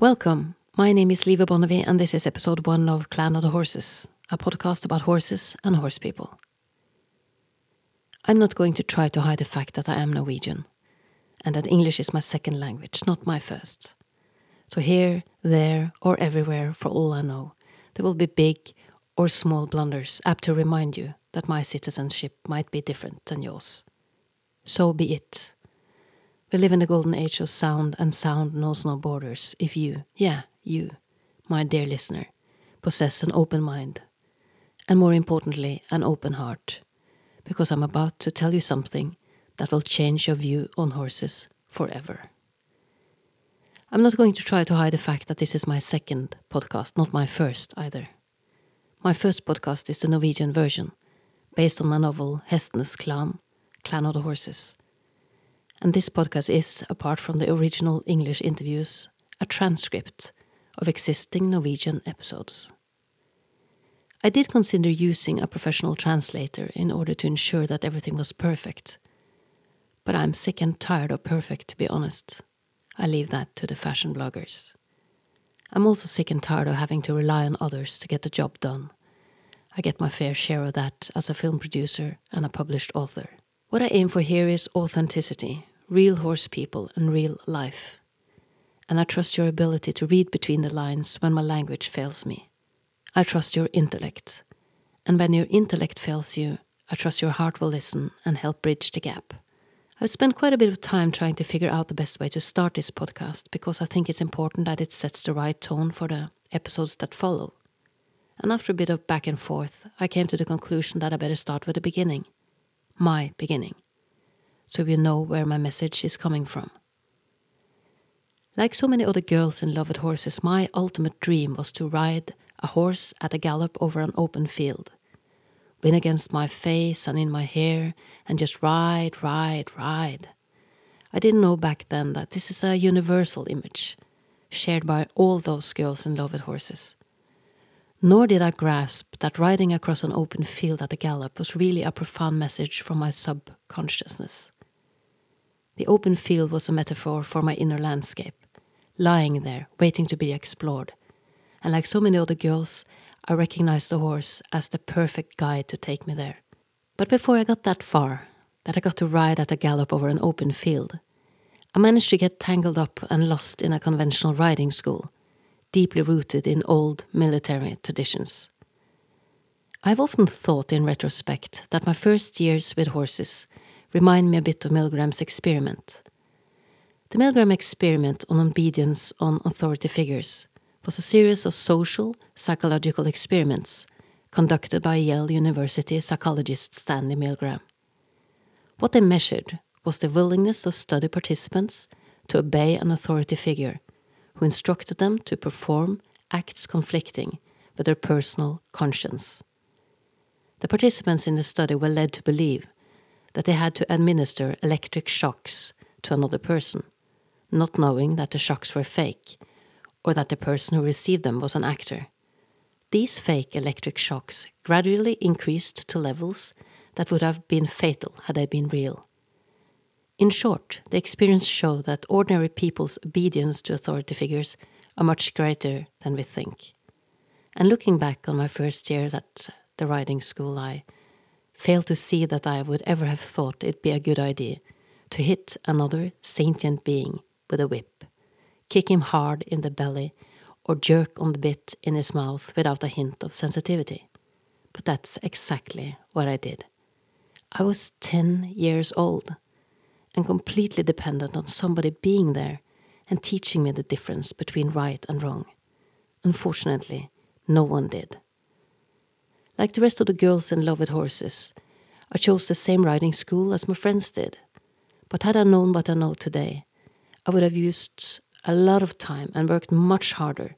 Welcome. My name is Liva Bonnevie, and this is episode one of Clan of the Horses, a podcast about horses and horse people. I'm not going to try to hide the fact that I am Norwegian, and that English is my second language, not my first. So, here, there, or everywhere, for all I know, there will be big or small blunders apt to remind you that my citizenship might be different than yours. So be it. We live in the golden age of sound, and sound knows no borders if you, yeah, you, my dear listener, possess an open mind, and more importantly, an open heart, because I'm about to tell you something that will change your view on horses forever. I'm not going to try to hide the fact that this is my second podcast, not my first either. My first podcast is the Norwegian version, based on my novel Hestenes Klan, Clan of the Horses and this podcast is, apart from the original English interviews, a transcript of existing Norwegian episodes. I did consider using a professional translator in order to ensure that everything was perfect. But I'm sick and tired of perfect, to be honest. I leave that to the fashion bloggers. I'm also sick and tired of having to rely on others to get the job done. I get my fair share of that as a film producer and a published author. What I aim for here is authenticity, real horse people and real life. And I trust your ability to read between the lines when my language fails me. I trust your intellect. And when your intellect fails you, I trust your heart will listen and help bridge the gap. I've spent quite a bit of time trying to figure out the best way to start this podcast because I think it's important that it sets the right tone for the episodes that follow. And after a bit of back and forth, I came to the conclusion that I better start with the beginning. My beginning so you know where my message is coming from. Like so many other girls in love with horses, my ultimate dream was to ride a horse at a gallop over an open field, wind against my face and in my hair, and just ride, ride, ride. I didn't know back then that this is a universal image, shared by all those girls in love with horses. Nor did I grasp that riding across an open field at a gallop was really a profound message from my subconsciousness. The open field was a metaphor for my inner landscape, lying there, waiting to be explored. And like so many other girls, I recognized the horse as the perfect guide to take me there. But before I got that far, that I got to ride at a gallop over an open field, I managed to get tangled up and lost in a conventional riding school, deeply rooted in old military traditions. I've often thought in retrospect that my first years with horses remind me a bit of Milgram's experiment. The Milgram experiment on obedience on authority figures was a series of social psychological experiments conducted by Yale University psychologist Stanley Milgram. What they measured was the willingness of study participants to obey an authority figure who instructed them to perform acts conflicting with their personal conscience. The participants in the study were led to believe that they had to administer electric shocks to another person, not knowing that the shocks were fake, or that the person who received them was an actor. These fake electric shocks gradually increased to levels that would have been fatal had they been real. In short, the experience showed that ordinary people's obedience to authority figures are much greater than we think. And looking back on my first years at the riding school, I failed to see that I would ever have thought it'd be a good idea to hit another sentient being with a whip, kick him hard in the belly, or jerk on the bit in his mouth without a hint of sensitivity. But that's exactly what I did. I was 10 years old and completely dependent on somebody being there and teaching me the difference between right and wrong. Unfortunately, no one did. Like the rest of the girls in love with horses, I chose the same riding school as my friends did. But had I known what I know today, I would have used a lot of time and worked much harder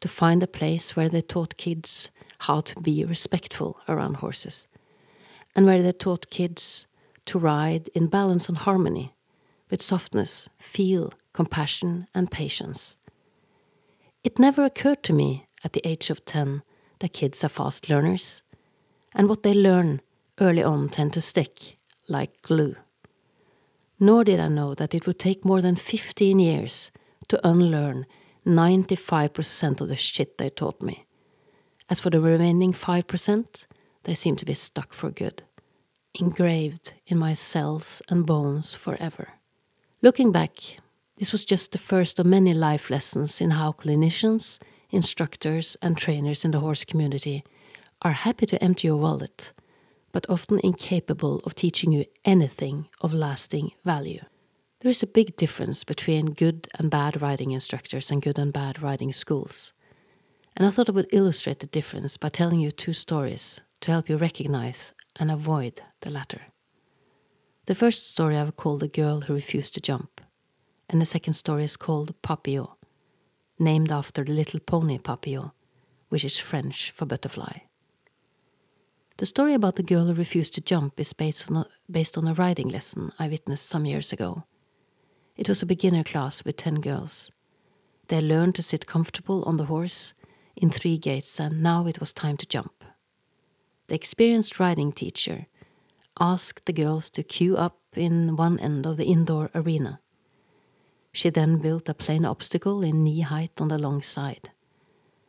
to find a place where they taught kids how to be respectful around horses, and where they taught kids to ride in balance and harmony, with softness, feel, compassion, and patience. It never occurred to me at the age of 10 that kids are fast learners, and what they learn early on tend to stick like glue. Nor did I know that it would take more than 15 years to unlearn 95% of the shit they taught me. As for the remaining 5%, they seem to be stuck for good, engraved in my cells and bones forever. Looking back, this was just the first of many life lessons in how clinicians, instructors, and trainers in the horse community are happy to empty your wallet, but often incapable of teaching you anything of lasting value. There is a big difference between good and bad riding instructors and good and bad riding schools. And I thought I would illustrate the difference by telling you two stories to help you recognize and avoid the latter. The first story I've called The Girl Who Refused to Jump and the second story is called Papillon, named after the little pony Papillon, oh, which is French for butterfly. The story about the girl who refused to jump is based on a, based on a riding lesson I witnessed some years ago. It was a beginner class with ten girls. They learned to sit comfortable on the horse in three gaits, and now it was time to jump. The experienced riding teacher asked the girls to queue up in one end of the indoor arena. She then built a plain obstacle in knee height on the long side,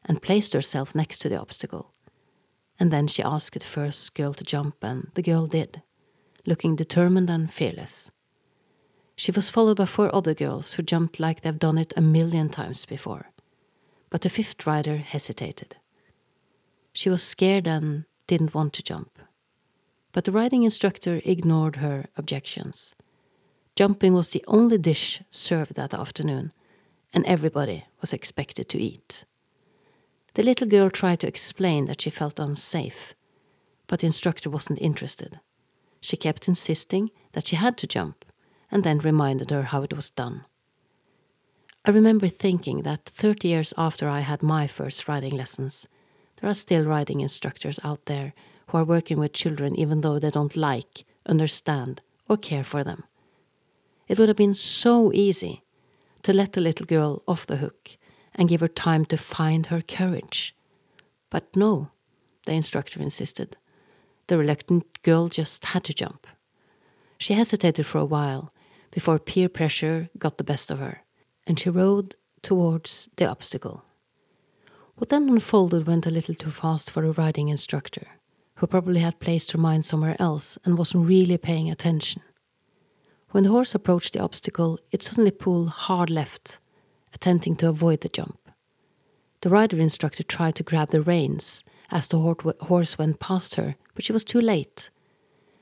and placed herself next to the obstacle. And then she asked the first girl to jump, and the girl did, looking determined and fearless. She was followed by four other girls who jumped like they've done it a million times before. But the fifth rider hesitated. She was scared and didn't want to jump. But the riding instructor ignored her objections Jumping was the only dish served that afternoon, and everybody was expected to eat. The little girl tried to explain that she felt unsafe, but the instructor wasn't interested. She kept insisting that she had to jump, and then reminded her how it was done. I remember thinking that 30 years after I had my first riding lessons, there are still riding instructors out there who are working with children even though they don't like, understand, or care for them. It would have been so easy to let the little girl off the hook and give her time to find her courage. But no, the instructor insisted. The reluctant girl just had to jump. She hesitated for a while before peer pressure got the best of her, and she rode towards the obstacle. What then unfolded went a little too fast for the riding instructor, who probably had placed her mind somewhere else and wasn't really paying attention. When the horse approached the obstacle, it suddenly pulled hard left, attempting to avoid the jump. The rider instructor tried to grab the reins as the horse went past her, but she was too late.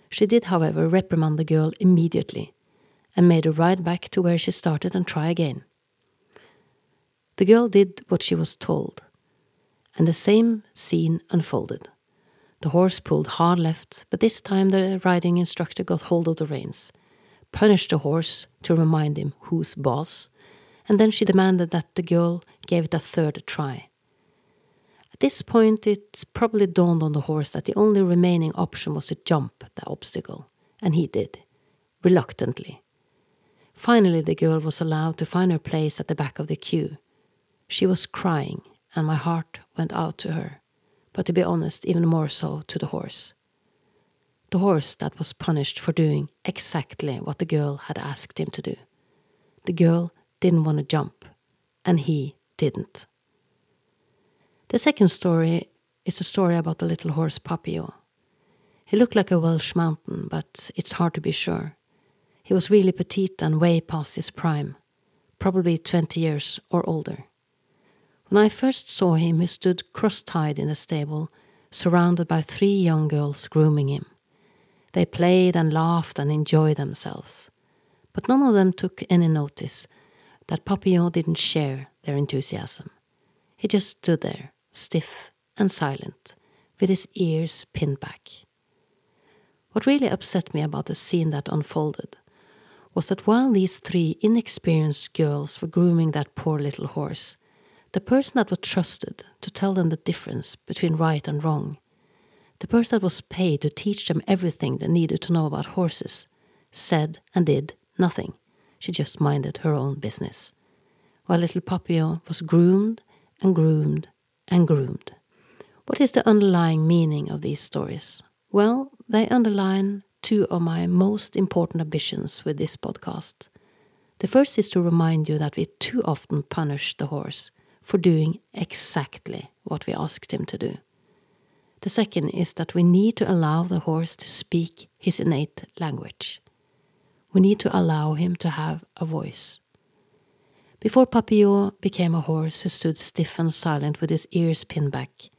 She did, however, reprimand the girl immediately and made her ride back to where she started and try again. The girl did what she was told, and the same scene unfolded. The horse pulled hard left, but this time the riding instructor got hold of the reins punished the horse to remind him who's boss, and then she demanded that the girl gave it a third try. At this point, it probably dawned on the horse that the only remaining option was to jump the obstacle, and he did, reluctantly. Finally, the girl was allowed to find her place at the back of the queue. She was crying, and my heart went out to her, but to be honest, even more so to the horse the horse that was punished for doing exactly what the girl had asked him to do. The girl didn't want to jump, and he didn't. The second story is a story about the little horse Papillon. He looked like a Welsh mountain, but it's hard to be sure. He was really petite and way past his prime, probably 20 years or older. When I first saw him, he stood cross tied in the stable, surrounded by three young girls grooming him. They played and laughed and enjoyed themselves. But none of them took any notice that Papillon didn't share their enthusiasm. He just stood there, stiff and silent, with his ears pinned back. What really upset me about the scene that unfolded was that while these three inexperienced girls were grooming that poor little horse, the person that was trusted to tell them the difference between right and wrong the person that was paid to teach them everything they needed to know about horses said and did nothing. She just minded her own business. While little Papillon was groomed and groomed and groomed. What is the underlying meaning of these stories? Well, they underline two of my most important ambitions with this podcast. The first is to remind you that we too often punish the horse for doing exactly what we asked him to do. The second is that we need to allow the horse to speak his innate language. We need to allow him to have a voice. Before Papillon became a horse who stood stiff and silent with his ears pinned back,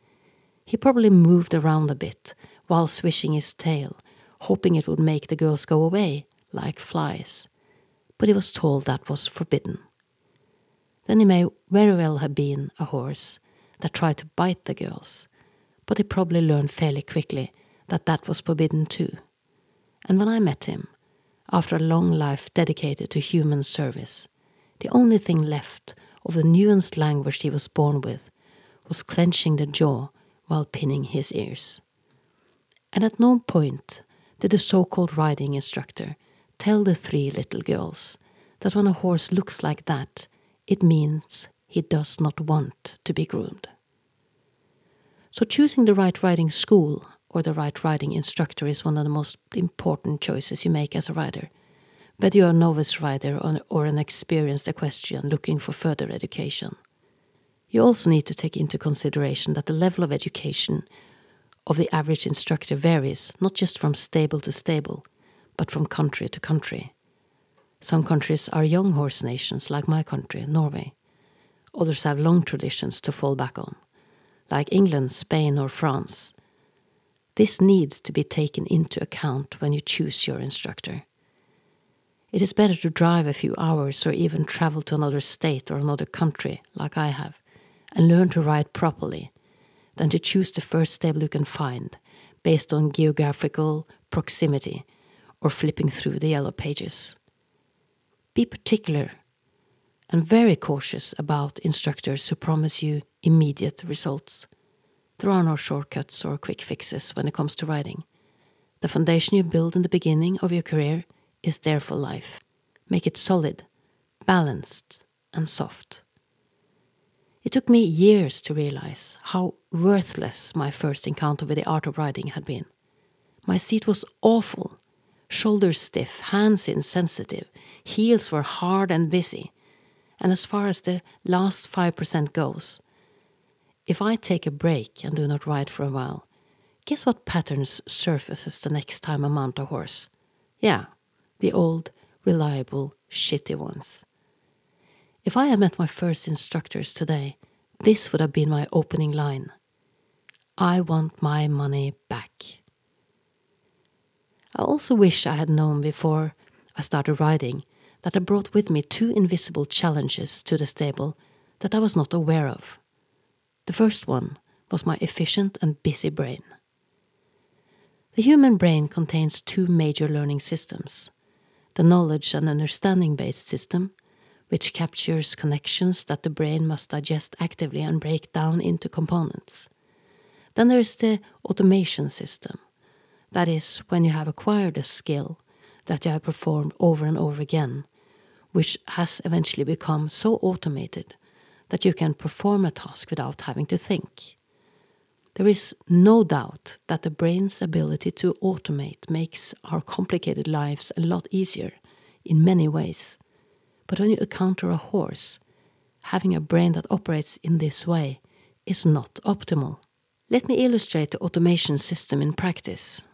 he probably moved around a bit while swishing his tail, hoping it would make the girls go away like flies. But he was told that was forbidden. Then he may very well have been a horse that tried to bite the girls, but he probably learned fairly quickly that that was forbidden too. And when I met him, after a long life dedicated to human service, the only thing left of the nuanced language he was born with was clenching the jaw while pinning his ears. And at no point did the so called riding instructor tell the three little girls that when a horse looks like that, it means he does not want to be groomed. So, choosing the right riding school or the right riding instructor is one of the most important choices you make as a rider, whether you're a novice rider or an experienced equestrian looking for further education. You also need to take into consideration that the level of education of the average instructor varies not just from stable to stable, but from country to country. Some countries are young horse nations, like my country, Norway. Others have long traditions to fall back on, like England, Spain, or France. This needs to be taken into account when you choose your instructor. It is better to drive a few hours or even travel to another state or another country, like I have, and learn to ride properly than to choose the first stable you can find based on geographical proximity or flipping through the yellow pages. Be particular and very cautious about instructors who promise you immediate results. There are no shortcuts or quick fixes when it comes to riding. The foundation you build in the beginning of your career is there for life. Make it solid, balanced, and soft. It took me years to realize how worthless my first encounter with the art of riding had been. My seat was awful, shoulders stiff, hands insensitive, heels were hard and busy. And as far as the last 5% goes, if I take a break and do not ride for a while, guess what patterns surfaces the next time I mount a horse? Yeah, the old, reliable, shitty ones. If I had met my first instructors today, this would have been my opening line. I want my money back. I also wish I had known before I started riding that I brought with me two invisible challenges to the stable that I was not aware of. The first one was my efficient and busy brain. The human brain contains two major learning systems the knowledge and understanding based system, which captures connections that the brain must digest actively and break down into components. Then there is the automation system. That is, when you have acquired a skill that you have performed over and over again, which has eventually become so automated that you can perform a task without having to think. There is no doubt that the brain's ability to automate makes our complicated lives a lot easier in many ways. But when you encounter a horse, having a brain that operates in this way is not optimal. Let me illustrate the automation system in practice.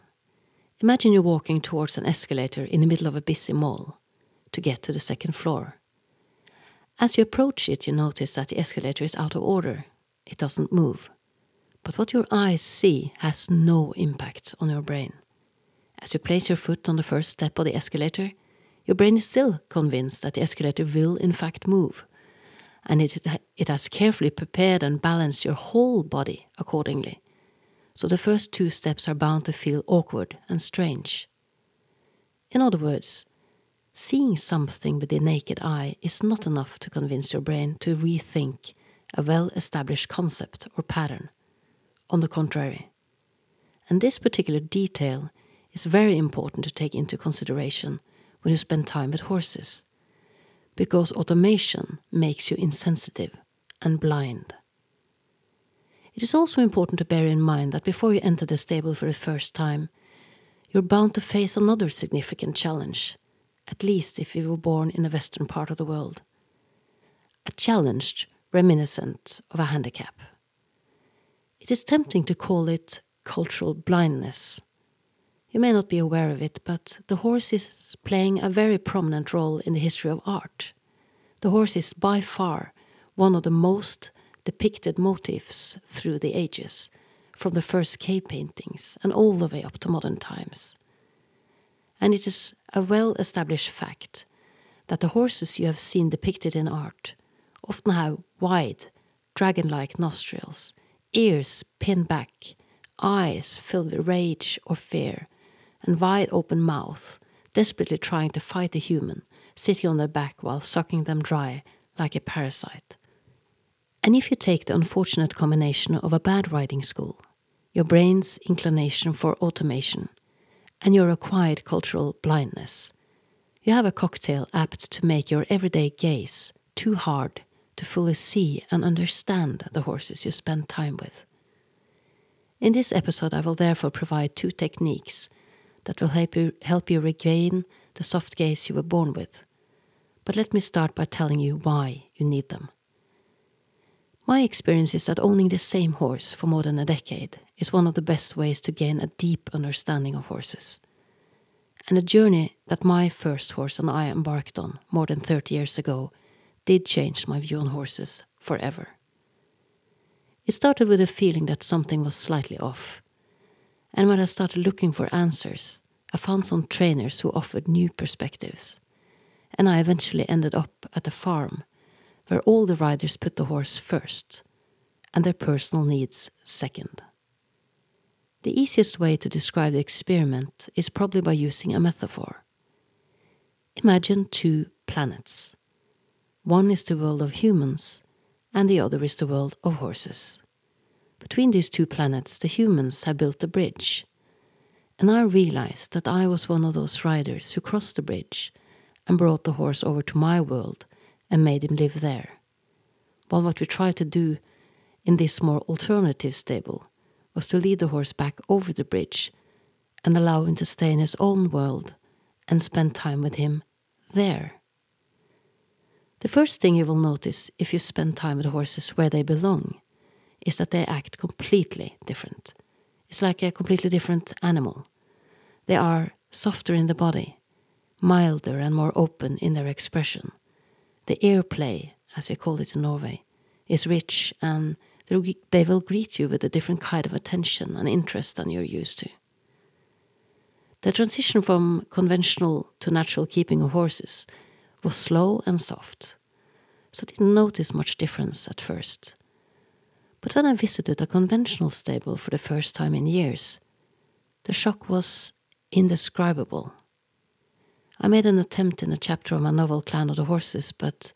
Imagine you're walking towards an escalator in the middle of a busy mall to get to the second floor. As you approach it, you notice that the escalator is out of order. It doesn't move. But what your eyes see has no impact on your brain. As you place your foot on the first step of the escalator, your brain is still convinced that the escalator will in fact move, and it, it has carefully prepared and balanced your whole body accordingly. So the first two steps are bound to feel awkward and strange. In other words, seeing something with the naked eye is not enough to convince your brain to rethink a well established concept or pattern. On the contrary. And this particular detail is very important to take into consideration when you spend time with horses, because automation makes you insensitive and blind. It is also important to bear in mind that before you enter the stable for the first time, you're bound to face another significant challenge, at least if we were born in the western part of the world. A challenge reminiscent of a handicap. It is tempting to call it cultural blindness. You may not be aware of it, but the horse is playing a very prominent role in the history of art. The horse is by far one of the most depicted motifs through the ages, from the first cave paintings and all the way up to modern times. And it is a well established fact that the horses you have seen depicted in art often have wide, dragon like nostrils, ears pinned back, eyes filled with rage or fear, and wide open mouth, desperately trying to fight a human sitting on their back while sucking them dry like a parasite. And if you take the unfortunate combination of a bad riding school, your brain's inclination for automation, and your acquired cultural blindness, you have a cocktail apt to make your everyday gaze too hard to fully see and understand the horses you spend time with. In this episode, I will therefore provide two techniques that will help you, help you regain the soft gaze you were born with. But let me start by telling you why you need them. My experience is that owning the same horse for more than a decade is one of the best ways to gain a deep understanding of horses. And the journey that my first horse and I embarked on more than 30 years ago did change my view on horses forever. It started with a feeling that something was slightly off. And when I started looking for answers, I found some trainers who offered new perspectives. And I eventually ended up at a farm where all the riders put the horse first and their personal needs second. The easiest way to describe the experiment is probably by using a metaphor. Imagine two planets. One is the world of humans, and the other is the world of horses. Between these two planets, the humans have built a bridge. And I realized that I was one of those riders who crossed the bridge and brought the horse over to my world and made him live there. While what we tried to do in this more alternative stable was to lead the horse back over the bridge and allow him to stay in his own world and spend time with him there. The first thing you will notice if you spend time with horses where they belong is that they act completely different. It's like a completely different animal. They are softer in the body, milder and more open in their expression. The ear play, as we call it in Norway, is rich and they will greet you with a different kind of attention and interest than you're used to. The transition from conventional to natural keeping of horses was slow and soft, so I didn't notice much difference at first. But when I visited a conventional stable for the first time in years, the shock was indescribable. I made an attempt in a chapter of my novel Clan of the Horses, but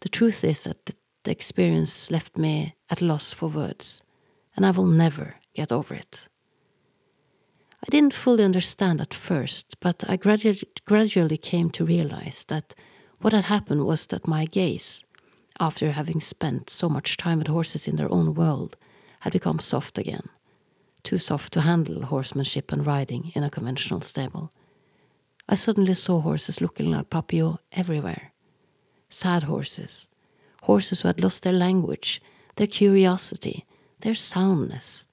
the truth is that the experience left me at loss for words, and I will never get over it. I didn't fully understand at first, but I gradually, gradually came to realize that what had happened was that my gaze, after having spent so much time with horses in their own world, had become soft again. Too soft to handle horsemanship and riding in a conventional stable. I suddenly saw horses looking like Papillon everywhere. Sad horses. Horses who had lost their language, their curiosity, their soundness.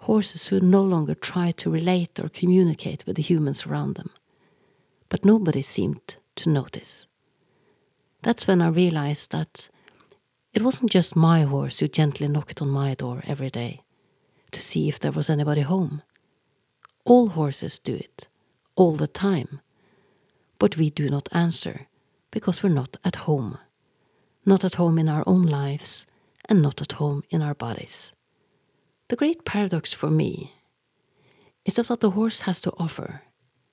Horses who no longer tried to relate or communicate with the humans around them. But nobody seemed to notice that's when I realized that it wasn't just my horse who gently knocked on my door every day to see if there was anybody home. All horses do it, all the time. But we do not answer because we're not at home. Not at home in our own lives and not at home in our bodies. The great paradox for me is that what the horse has to offer,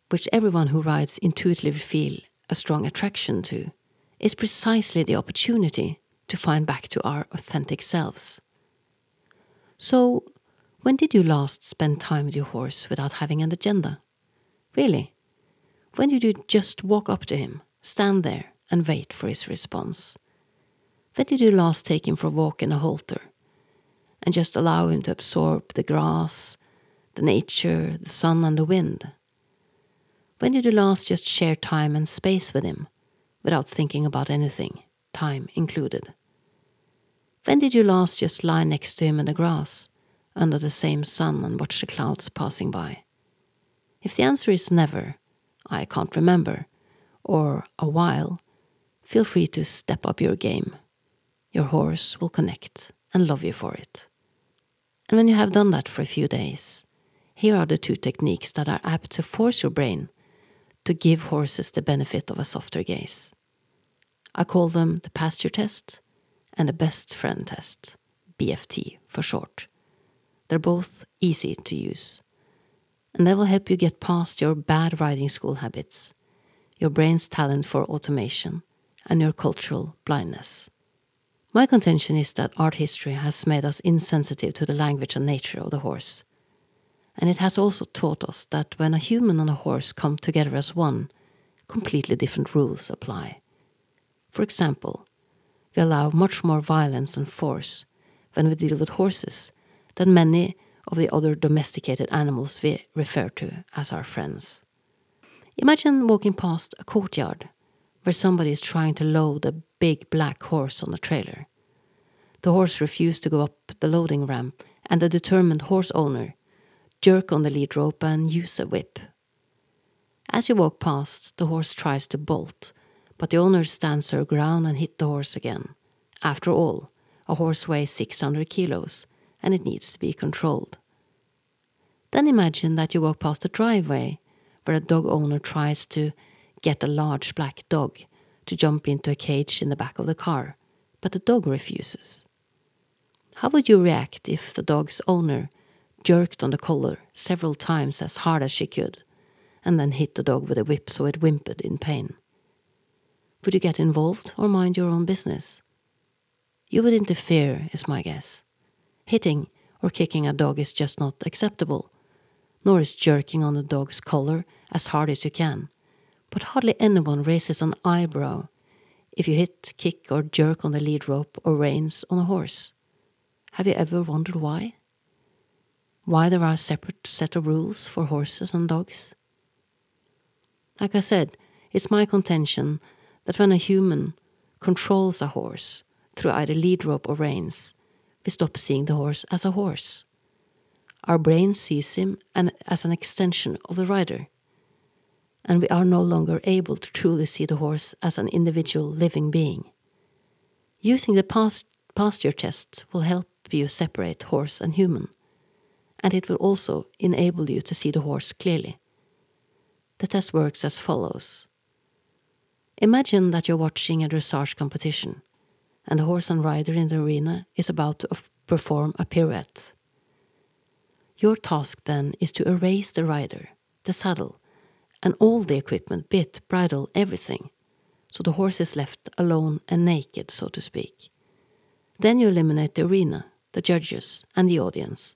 which everyone who rides intuitively feel a strong attraction to, is precisely the opportunity to find back to our authentic selves. So, when did you last spend time with your horse without having an agenda? Really? When did you just walk up to him, stand there, and wait for his response? When did you last take him for a walk in a halter and just allow him to absorb the grass, the nature, the sun, and the wind? When did you last just share time and space with him without thinking about anything, time included? When did you last just lie next to him in the grass, under the same sun, and watch the clouds passing by? If the answer is never, I can't remember, or a while, feel free to step up your game. Your horse will connect and love you for it. And when you have done that for a few days, here are the two techniques that are apt to force your brain to give horses the benefit of a softer gaze. I call them the pasture test and the best friend test, BFT for short. They're both easy to use, and that will help you get past your bad riding school habits, your brain's talent for automation, and your cultural blindness. My contention is that art history has made us insensitive to the language and nature of the horse. And it has also taught us that when a human and a horse come together as one, completely different rules apply. For example, we allow much more violence and force when we deal with horses than many of the other domesticated animals we refer to as our friends. Imagine walking past a courtyard where somebody is trying to load a big black horse on a trailer. The horse refused to go up the loading ramp, and the determined horse owner jerk on the lead rope and use a whip. As you walk past, the horse tries to bolt, but the owner stands her ground and hit the horse again. After all, a horse weighs 600 kilos, and it needs to be controlled. Then imagine that you walk past a driveway where a dog owner tries to get a large black dog to jump into a cage in the back of the car, but the dog refuses. How would you react if the dog's owner jerked on the collar several times as hard as she could, and then hit the dog with a whip so it whimpered in pain? Would you get involved or mind your own business? You would interfere, is my guess. Hitting or kicking a dog is just not acceptable, nor is jerking on the dog's collar as hard as you can. But hardly anyone raises an eyebrow if you hit, kick, or jerk on the lead rope or reins on a horse. Have you ever wondered why? Why there are separate set of rules for horses and dogs? Like I said, it's my contention that when a human controls a horse through either lead rope or reins, we stop seeing the horse as a horse. Our brain sees him as an extension of the rider, and we are no longer able to truly see the horse as an individual living being. Using the past pasture test will help you separate horse and human, and it will also enable you to see the horse clearly. The test works as follows Imagine that you're watching a dressage competition, and the horse and rider in the arena is about to perform a pirouette. Your task then is to erase the rider, the saddle, and all the equipment, bit, bridle, everything, so the horse is left alone and naked, so to speak. Then you eliminate the arena, the judges, and the audience,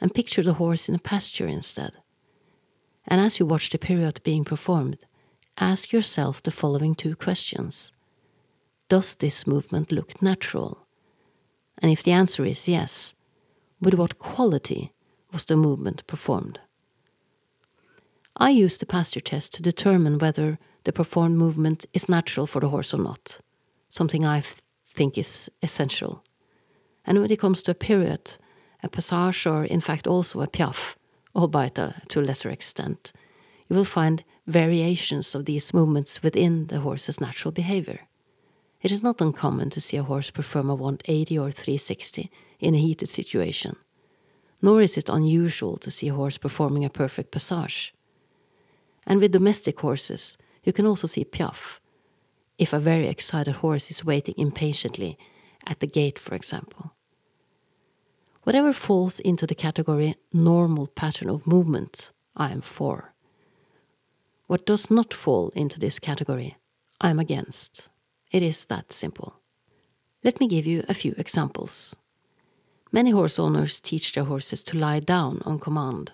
and picture the horse in a pasture instead. And as you watch the pirouette being performed, ask yourself the following two questions Does this movement look natural? And if the answer is yes, with what quality was the movement performed? I use the pasture test to determine whether the performed movement is natural for the horse or not, something I think is essential. And when it comes to a pirouette, a passage, or in fact also a piaffe, albeit uh, to a lesser extent, you will find variations of these movements within the horse's natural behavior. It is not uncommon to see a horse perform a 180 or 360 in a heated situation, nor is it unusual to see a horse performing a perfect passage. And with domestic horses, you can also see piaffe, if a very excited horse is waiting impatiently at the gate, for example. Whatever falls into the category normal pattern of movement, I am for. What does not fall into this category, I'm against. It is that simple. Let me give you a few examples. Many horse owners teach their horses to lie down on command.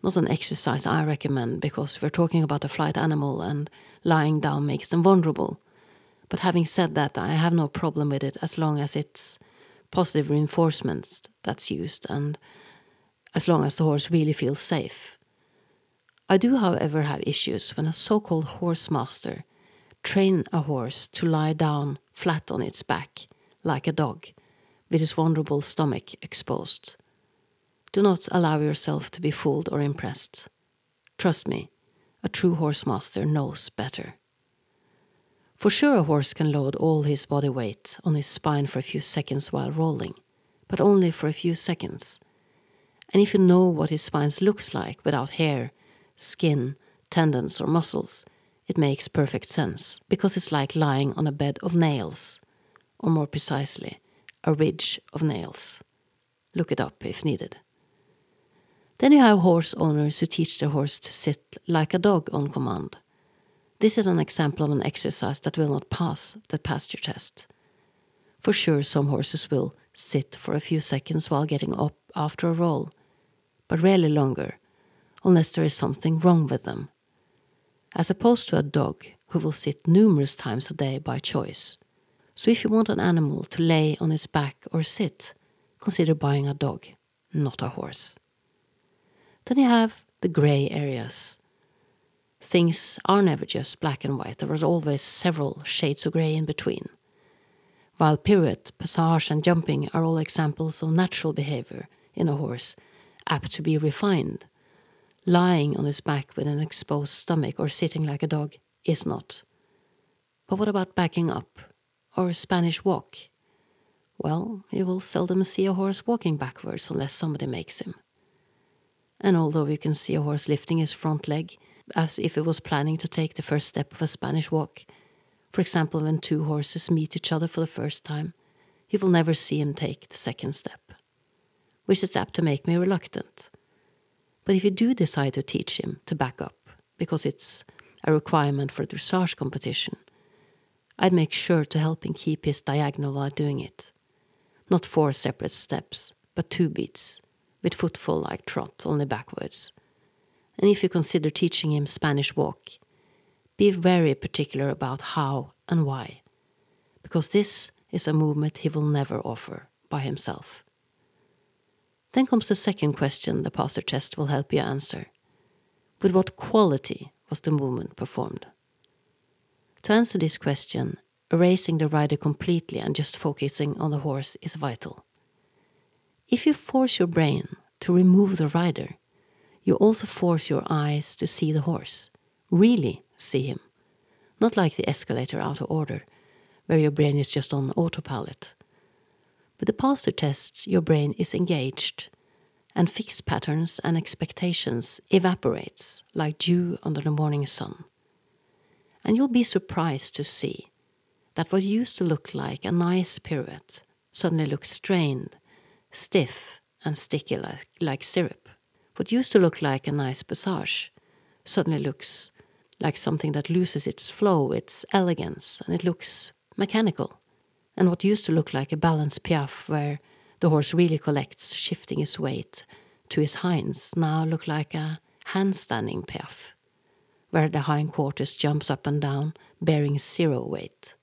Not an exercise I recommend because we're talking about a flight animal and lying down makes them vulnerable. But having said that, I have no problem with it as long as it's positive reinforcements that's used and as long as the horse really feels safe. I do, however, have issues when a so called horse master train a horse to lie down flat on its back, like a dog, with its vulnerable stomach exposed. Do not allow yourself to be fooled or impressed. Trust me, a true horse master knows better. For sure, a horse can load all his body weight on his spine for a few seconds while rolling, but only for a few seconds. And if you know what his spine looks like without hair, skin, tendons, or muscles, it makes perfect sense because it's like lying on a bed of nails, or more precisely, a ridge of nails. Look it up if needed. Then you have horse owners who teach their horse to sit like a dog on command. This is an example of an exercise that will not pass the pasture test. For sure, some horses will sit for a few seconds while getting up after a roll, but rarely longer, unless there is something wrong with them, as opposed to a dog who will sit numerous times a day by choice. So if you want an animal to lay on its back or sit, consider buying a dog, not a horse. Then you have the grey areas. Things are never just black and white, there are always several shades of grey in between. While pirouette, passage, and jumping are all examples of natural behavior in a horse, apt to be refined, lying on his back with an exposed stomach or sitting like a dog is not. But what about backing up, or a Spanish walk? Well, you will seldom see a horse walking backwards unless somebody makes him. And although you can see a horse lifting his front leg as if it was planning to take the first step of a Spanish walk, for example, when two horses meet each other for the first time, you will never see him take the second step, which is apt to make me reluctant but if you do decide to teach him to back up, because it's a requirement for dressage competition, I'd make sure to help him keep his diagonal while doing it. Not four separate steps, but two beats, with footfall like trot, only backwards. And if you consider teaching him Spanish walk, be very particular about how and why, because this is a movement he will never offer by himself. Then comes the second question the pasture test will help you answer. With what quality was the movement performed? To answer this question, erasing the rider completely and just focusing on the horse is vital. If you force your brain to remove the rider, you also force your eyes to see the horse, really see him, not like the escalator out of order, where your brain is just on autopilot. With the pasture tests, your brain is engaged, and fixed patterns and expectations evaporates like dew under the morning sun. And you'll be surprised to see that what used to look like a nice pirouette suddenly looks strained, stiff, and sticky like, like syrup. What used to look like a nice passage suddenly looks like something that loses its flow, its elegance, and it looks mechanical and what used to look like a balanced piaffe where the horse really collects, shifting his weight to his hinds, now look like a handstanding piaffe, where the hindquarters jumps up and down, bearing zero weight.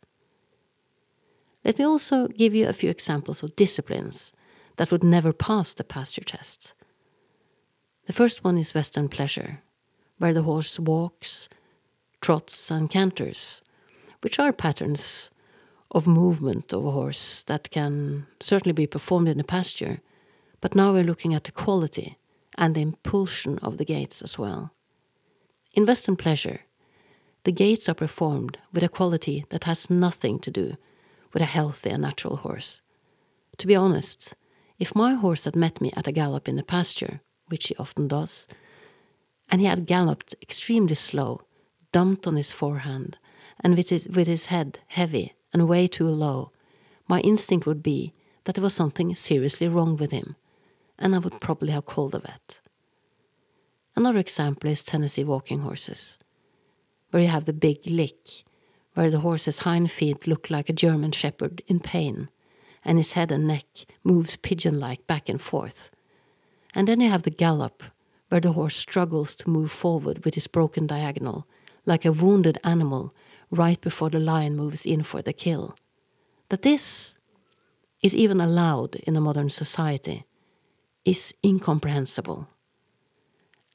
Let me also give you a few examples of disciplines that would never pass the pasture test. The first one is Western pleasure, where the horse walks, trots, and canters, which are patterns of movement of a horse that can certainly be performed in a pasture, but now we're looking at the quality and the impulsion of the gaits as well. In Western pleasure, the gaits are performed with a quality that has nothing to do with a healthy and natural horse. To be honest, if my horse had met me at a gallop in the pasture, which he often does, and he had galloped extremely slow, dumped on his forehand, and with his, with his head heavy and way too low, my instinct would be that there was something seriously wrong with him, and I would probably have called a vet. Another example is Tennessee walking horses, where you have the big lick, where the horse's hind feet look like a German shepherd in pain, and his head and neck moves pigeon like back and forth. And then you have the gallop, where the horse struggles to move forward with his broken diagonal, like a wounded animal right before the lion moves in for the kill. That this is even allowed in a modern society is incomprehensible.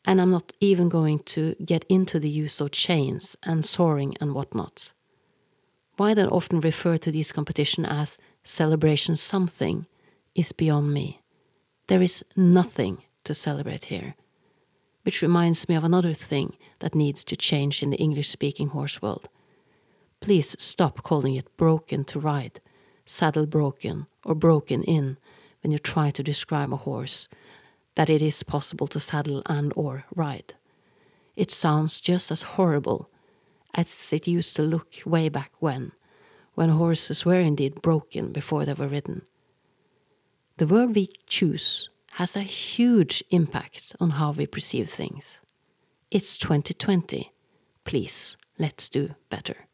And I'm not even going to get into the use of chains and soring and whatnot. Why then often refer to these competitions as celebration something is beyond me. There is nothing to celebrate here. Which reminds me of another thing that needs to change in the English speaking horse world. Please stop calling it broken to ride, saddle broken, or broken in when you try to describe a horse that it is possible to saddle and or ride. It sounds just as horrible as it used to look way back when, when horses were indeed broken before they were ridden. The word we choose has a huge impact on how we perceive things. It's 2020. Please, let's do better.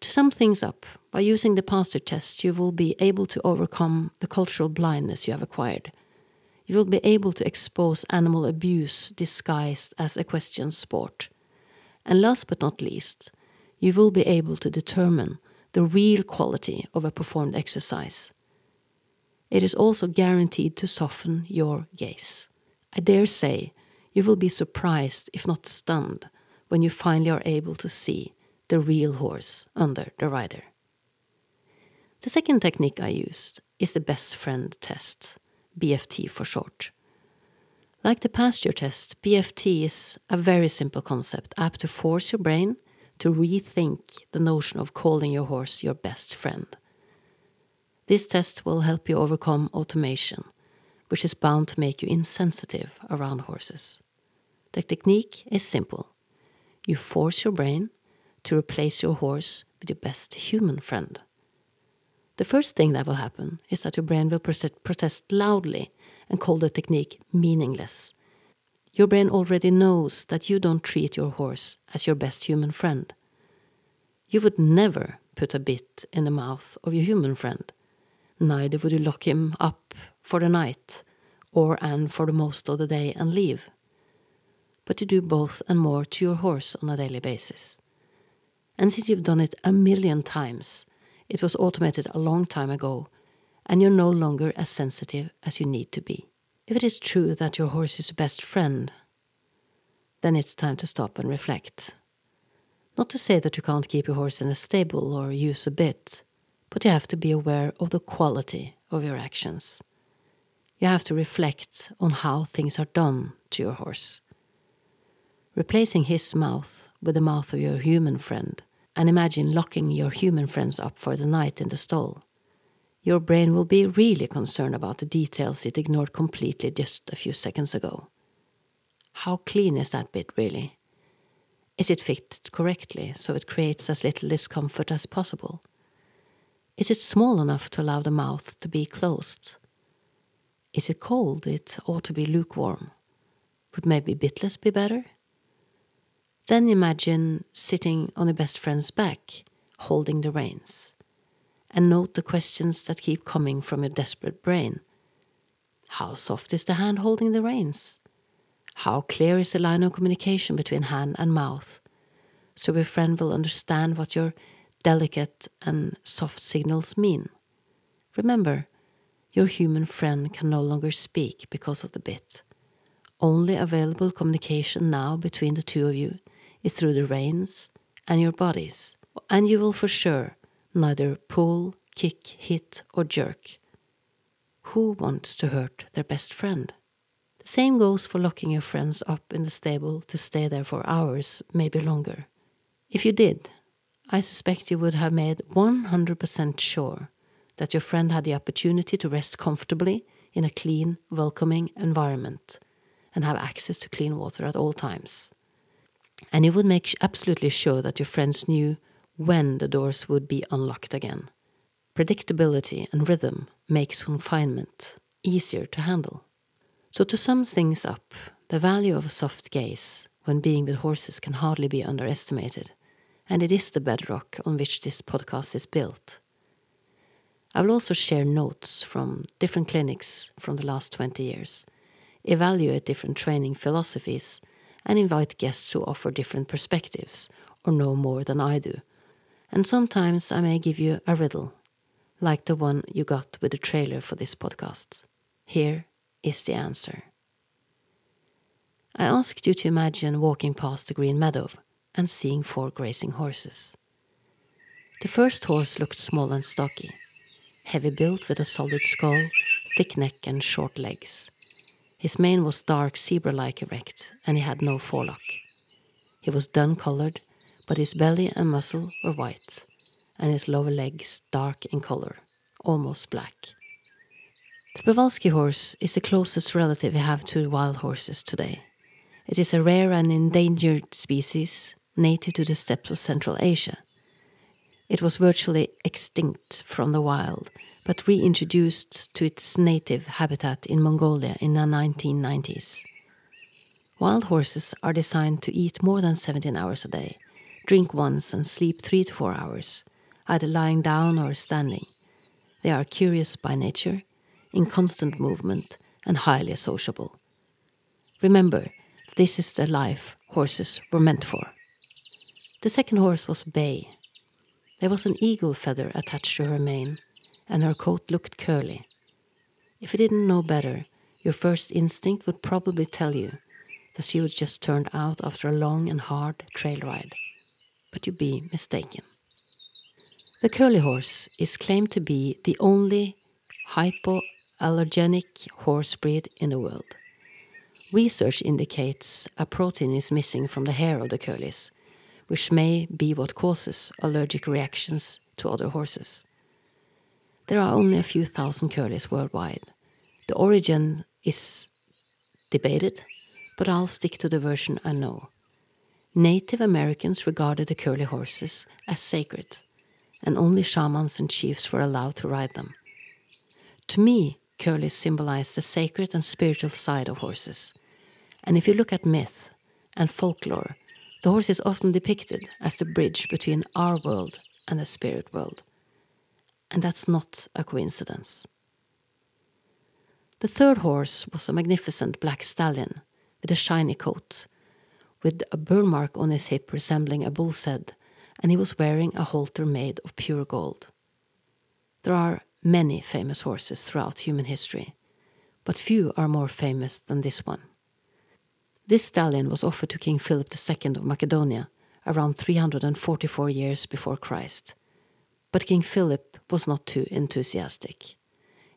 To sum things up, by using the pasture test, you will be able to overcome the cultural blindness you have acquired. You will be able to expose animal abuse disguised as equestrian sport. And last but not least, you will be able to determine the real quality of a performed exercise. It is also guaranteed to soften your gaze. I dare say you will be surprised, if not stunned, when you finally are able to see the real horse under the rider. The second technique I used is the best friend test, BFT for short. Like the pasture test, BFT is a very simple concept apt to force your brain to rethink the notion of calling your horse your best friend. This test will help you overcome automation, which is bound to make you insensitive around horses. The technique is simple. You force your brain to replace your horse with your best human friend. The first thing that will happen is that your brain will protest loudly and call the technique meaningless. Your brain already knows that you don't treat your horse as your best human friend. You would never put a bit in the mouth of your human friend. Neither would you lock him up for the night or and for the most of the day and leave. But you do both and more to your horse on a daily basis. And since you've done it a million times, it was automated a long time ago, and you're no longer as sensitive as you need to be. If it is true that your horse is your best friend, then it's time to stop and reflect. Not to say that you can't keep your horse in a stable or use a bit, but you have to be aware of the quality of your actions. You have to reflect on how things are done to your horse. Replacing his mouth with the mouth of your human friend, and imagine locking your human friends up for the night in the stall. Your brain will be really concerned about the details it ignored completely just a few seconds ago. How clean is that bit, really? Is it fitted correctly so it creates as little discomfort as possible? Is it small enough to allow the mouth to be closed? Is it cold? It ought to be lukewarm. Would maybe bitless be better? Then imagine sitting on a best friend's back, holding the reins, and note the questions that keep coming from your desperate brain. How soft is the hand holding the reins? How clear is the line of communication between hand and mouth? So your friend will understand what your delicate and soft signals mean. Remember, your human friend can no longer speak because of the bit. Only available communication now between the two of you is through the reins and your bodies, and you will for sure neither pull, kick, hit, or jerk. Who wants to hurt their best friend? The same goes for locking your friends up in the stable to stay there for hours, maybe longer. If you did, I suspect you would have made 100% sure that your friend had the opportunity to rest comfortably in a clean, welcoming environment and have access to clean water at all times and you would make absolutely sure that your friends knew when the doors would be unlocked again. Predictability and rhythm makes confinement easier to handle. So, to sum things up, the value of a soft gaze when being with horses can hardly be underestimated, and it is the bedrock on which this podcast is built. I will also share notes from different clinics from the last 20 years, evaluate different training philosophies, and invite guests who offer different perspectives or know more than I do. And sometimes I may give you a riddle, like the one you got with the trailer for this podcast. Here is the answer. I asked you to imagine walking past the green meadow and seeing four grazing horses. The first horse looked small and stocky, heavy built with a solid skull, thick neck, and short legs. His mane was dark zebra like erect, and he had no forelock. He was dun colored, but his belly and muzzle were white, and his lower legs dark in color, almost black. The Przewalski horse is the closest relative we have to wild horses today. It is a rare and endangered species native to the steppes of Central Asia. It was virtually extinct from the wild, but reintroduced to its native habitat in Mongolia in the 1990s. Wild horses are designed to eat more than 17 hours a day, drink once, and sleep 3 to 4 hours, either lying down or standing. They are curious by nature, in constant movement, and highly sociable. Remember, this is the life horses were meant for. The second horse was Bay. There was an eagle feather attached to her mane, and her coat looked curly. If you didn't know better, your first instinct would probably tell you that she was just turned out after a long and hard trail ride. But you'd be mistaken. The curly horse is claimed to be the only hypoallergenic horse breed in the world. Research indicates a protein is missing from the hair of the curlies, which may be what causes allergic reactions to other horses. There are only a few thousand curlies worldwide. The origin is debated, but I'll stick to the version I know. Native Americans regarded the curly horses as sacred, and only shamans and chiefs were allowed to ride them. To me, curlies symbolize the sacred and spiritual side of horses and if you look at myth and folklore, the horse is often depicted as the bridge between our world and the spirit world. And that's not a coincidence. The third horse was a magnificent black stallion with a shiny coat, with a burn mark on his hip resembling a bull's head, and he was wearing a halter made of pure gold. There are many famous horses throughout human history, but few are more famous than this one. This stallion was offered to King Philip II of Macedonia around 344 years before Christ. But King Philip was not too enthusiastic.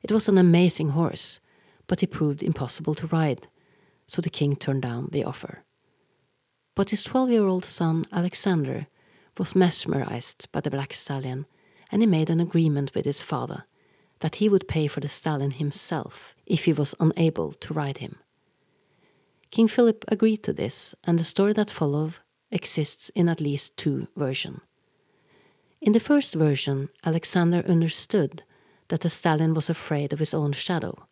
It was an amazing horse, but it proved impossible to ride, so the king turned down the offer. But his 12 year old son Alexander was mesmerized by the black stallion, and he made an agreement with his father that he would pay for the stallion himself if he was unable to ride him. King Philip agreed to this, and the story that followed exists in at least two versions. In the first version, Alexander understood that the stallion was afraid of his own shadow,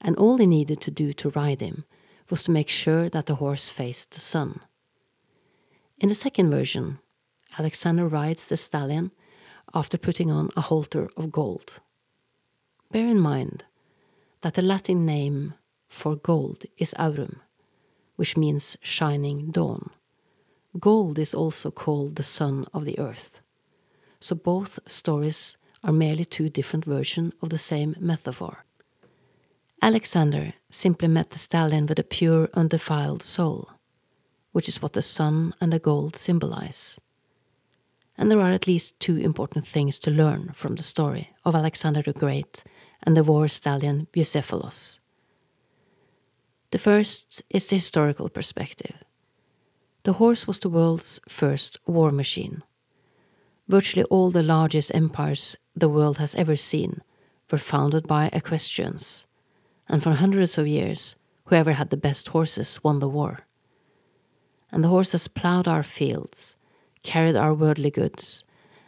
and all he needed to do to ride him was to make sure that the horse faced the sun. In the second version, Alexander rides the stallion after putting on a halter of gold. Bear in mind that the Latin name for gold is aurum, which means shining dawn. Gold is also called the sun of the earth. So both stories are merely two different versions of the same metaphor. Alexander simply met the stallion with a pure, undefiled soul, which is what the sun and the gold symbolize. And there are at least two important things to learn from the story of Alexander the Great and the war stallion Bucephalus. The first is the historical perspective. The horse was the world's first war machine. Virtually all the largest empires the world has ever seen were founded by equestrians, and for hundreds of years, whoever had the best horses won the war. And the horses plowed our fields, carried our worldly goods,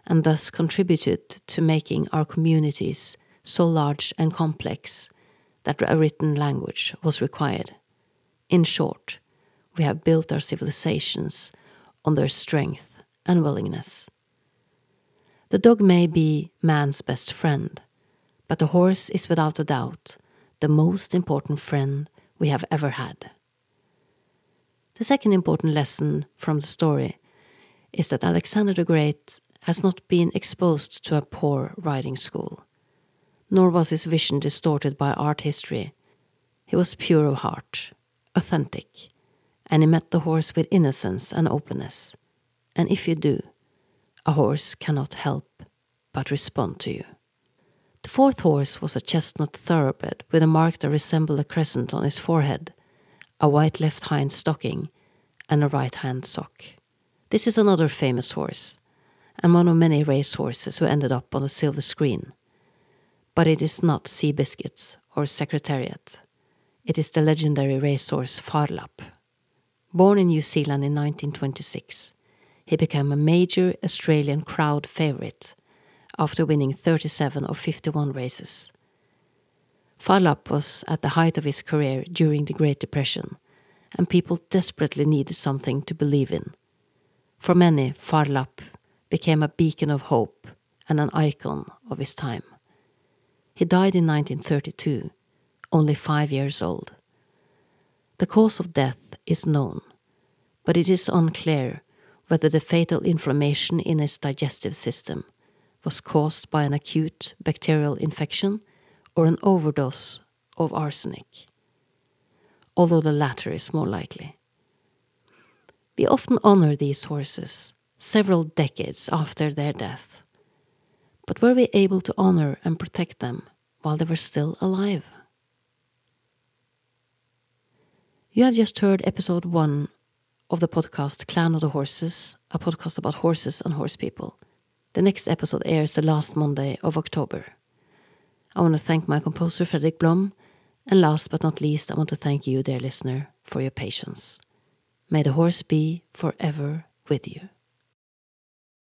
and thus contributed to making our communities so large and complex that a written language was required. In short, we have built our civilizations on their strength and willingness. The dog may be man's best friend, but the horse is without a doubt the most important friend we have ever had. The second important lesson from the story is that Alexander the Great has not been exposed to a poor riding school nor was his vision distorted by art history. He was pure of heart, authentic, and he met the horse with innocence and openness. And if you do, a horse cannot help but respond to you. The fourth horse was a chestnut thoroughbred with a mark that resembled a crescent on his forehead, a white left hind stocking, and a right hand sock. This is another famous horse, and one of many race horses who ended up on the silver screen. But it is not Seabiscuits or Secretariat. It is the legendary racehorse Phar Lap. Born in New Zealand in 1926, he became a major Australian crowd favourite after winning 37 of 51 races. Phar Lap was at the height of his career during the Great Depression, and people desperately needed something to believe in. For many, Phar Lap became a beacon of hope and an icon of his time. He died in 1932, only five years old. The cause of death is known, but it is unclear whether the fatal inflammation in his digestive system was caused by an acute bacterial infection or an overdose of arsenic, although the latter is more likely. We often honor these horses several decades after their death, but were we able to honor and protect them while they were still alive? You have just heard episode one of the podcast Clan of the Horses, a podcast about horses and horse people. The next episode airs the last Monday of October. I want to thank my composer Fredrik Blom, and last but not least, I want to thank you, dear listener, for your patience. May the horse be forever with you.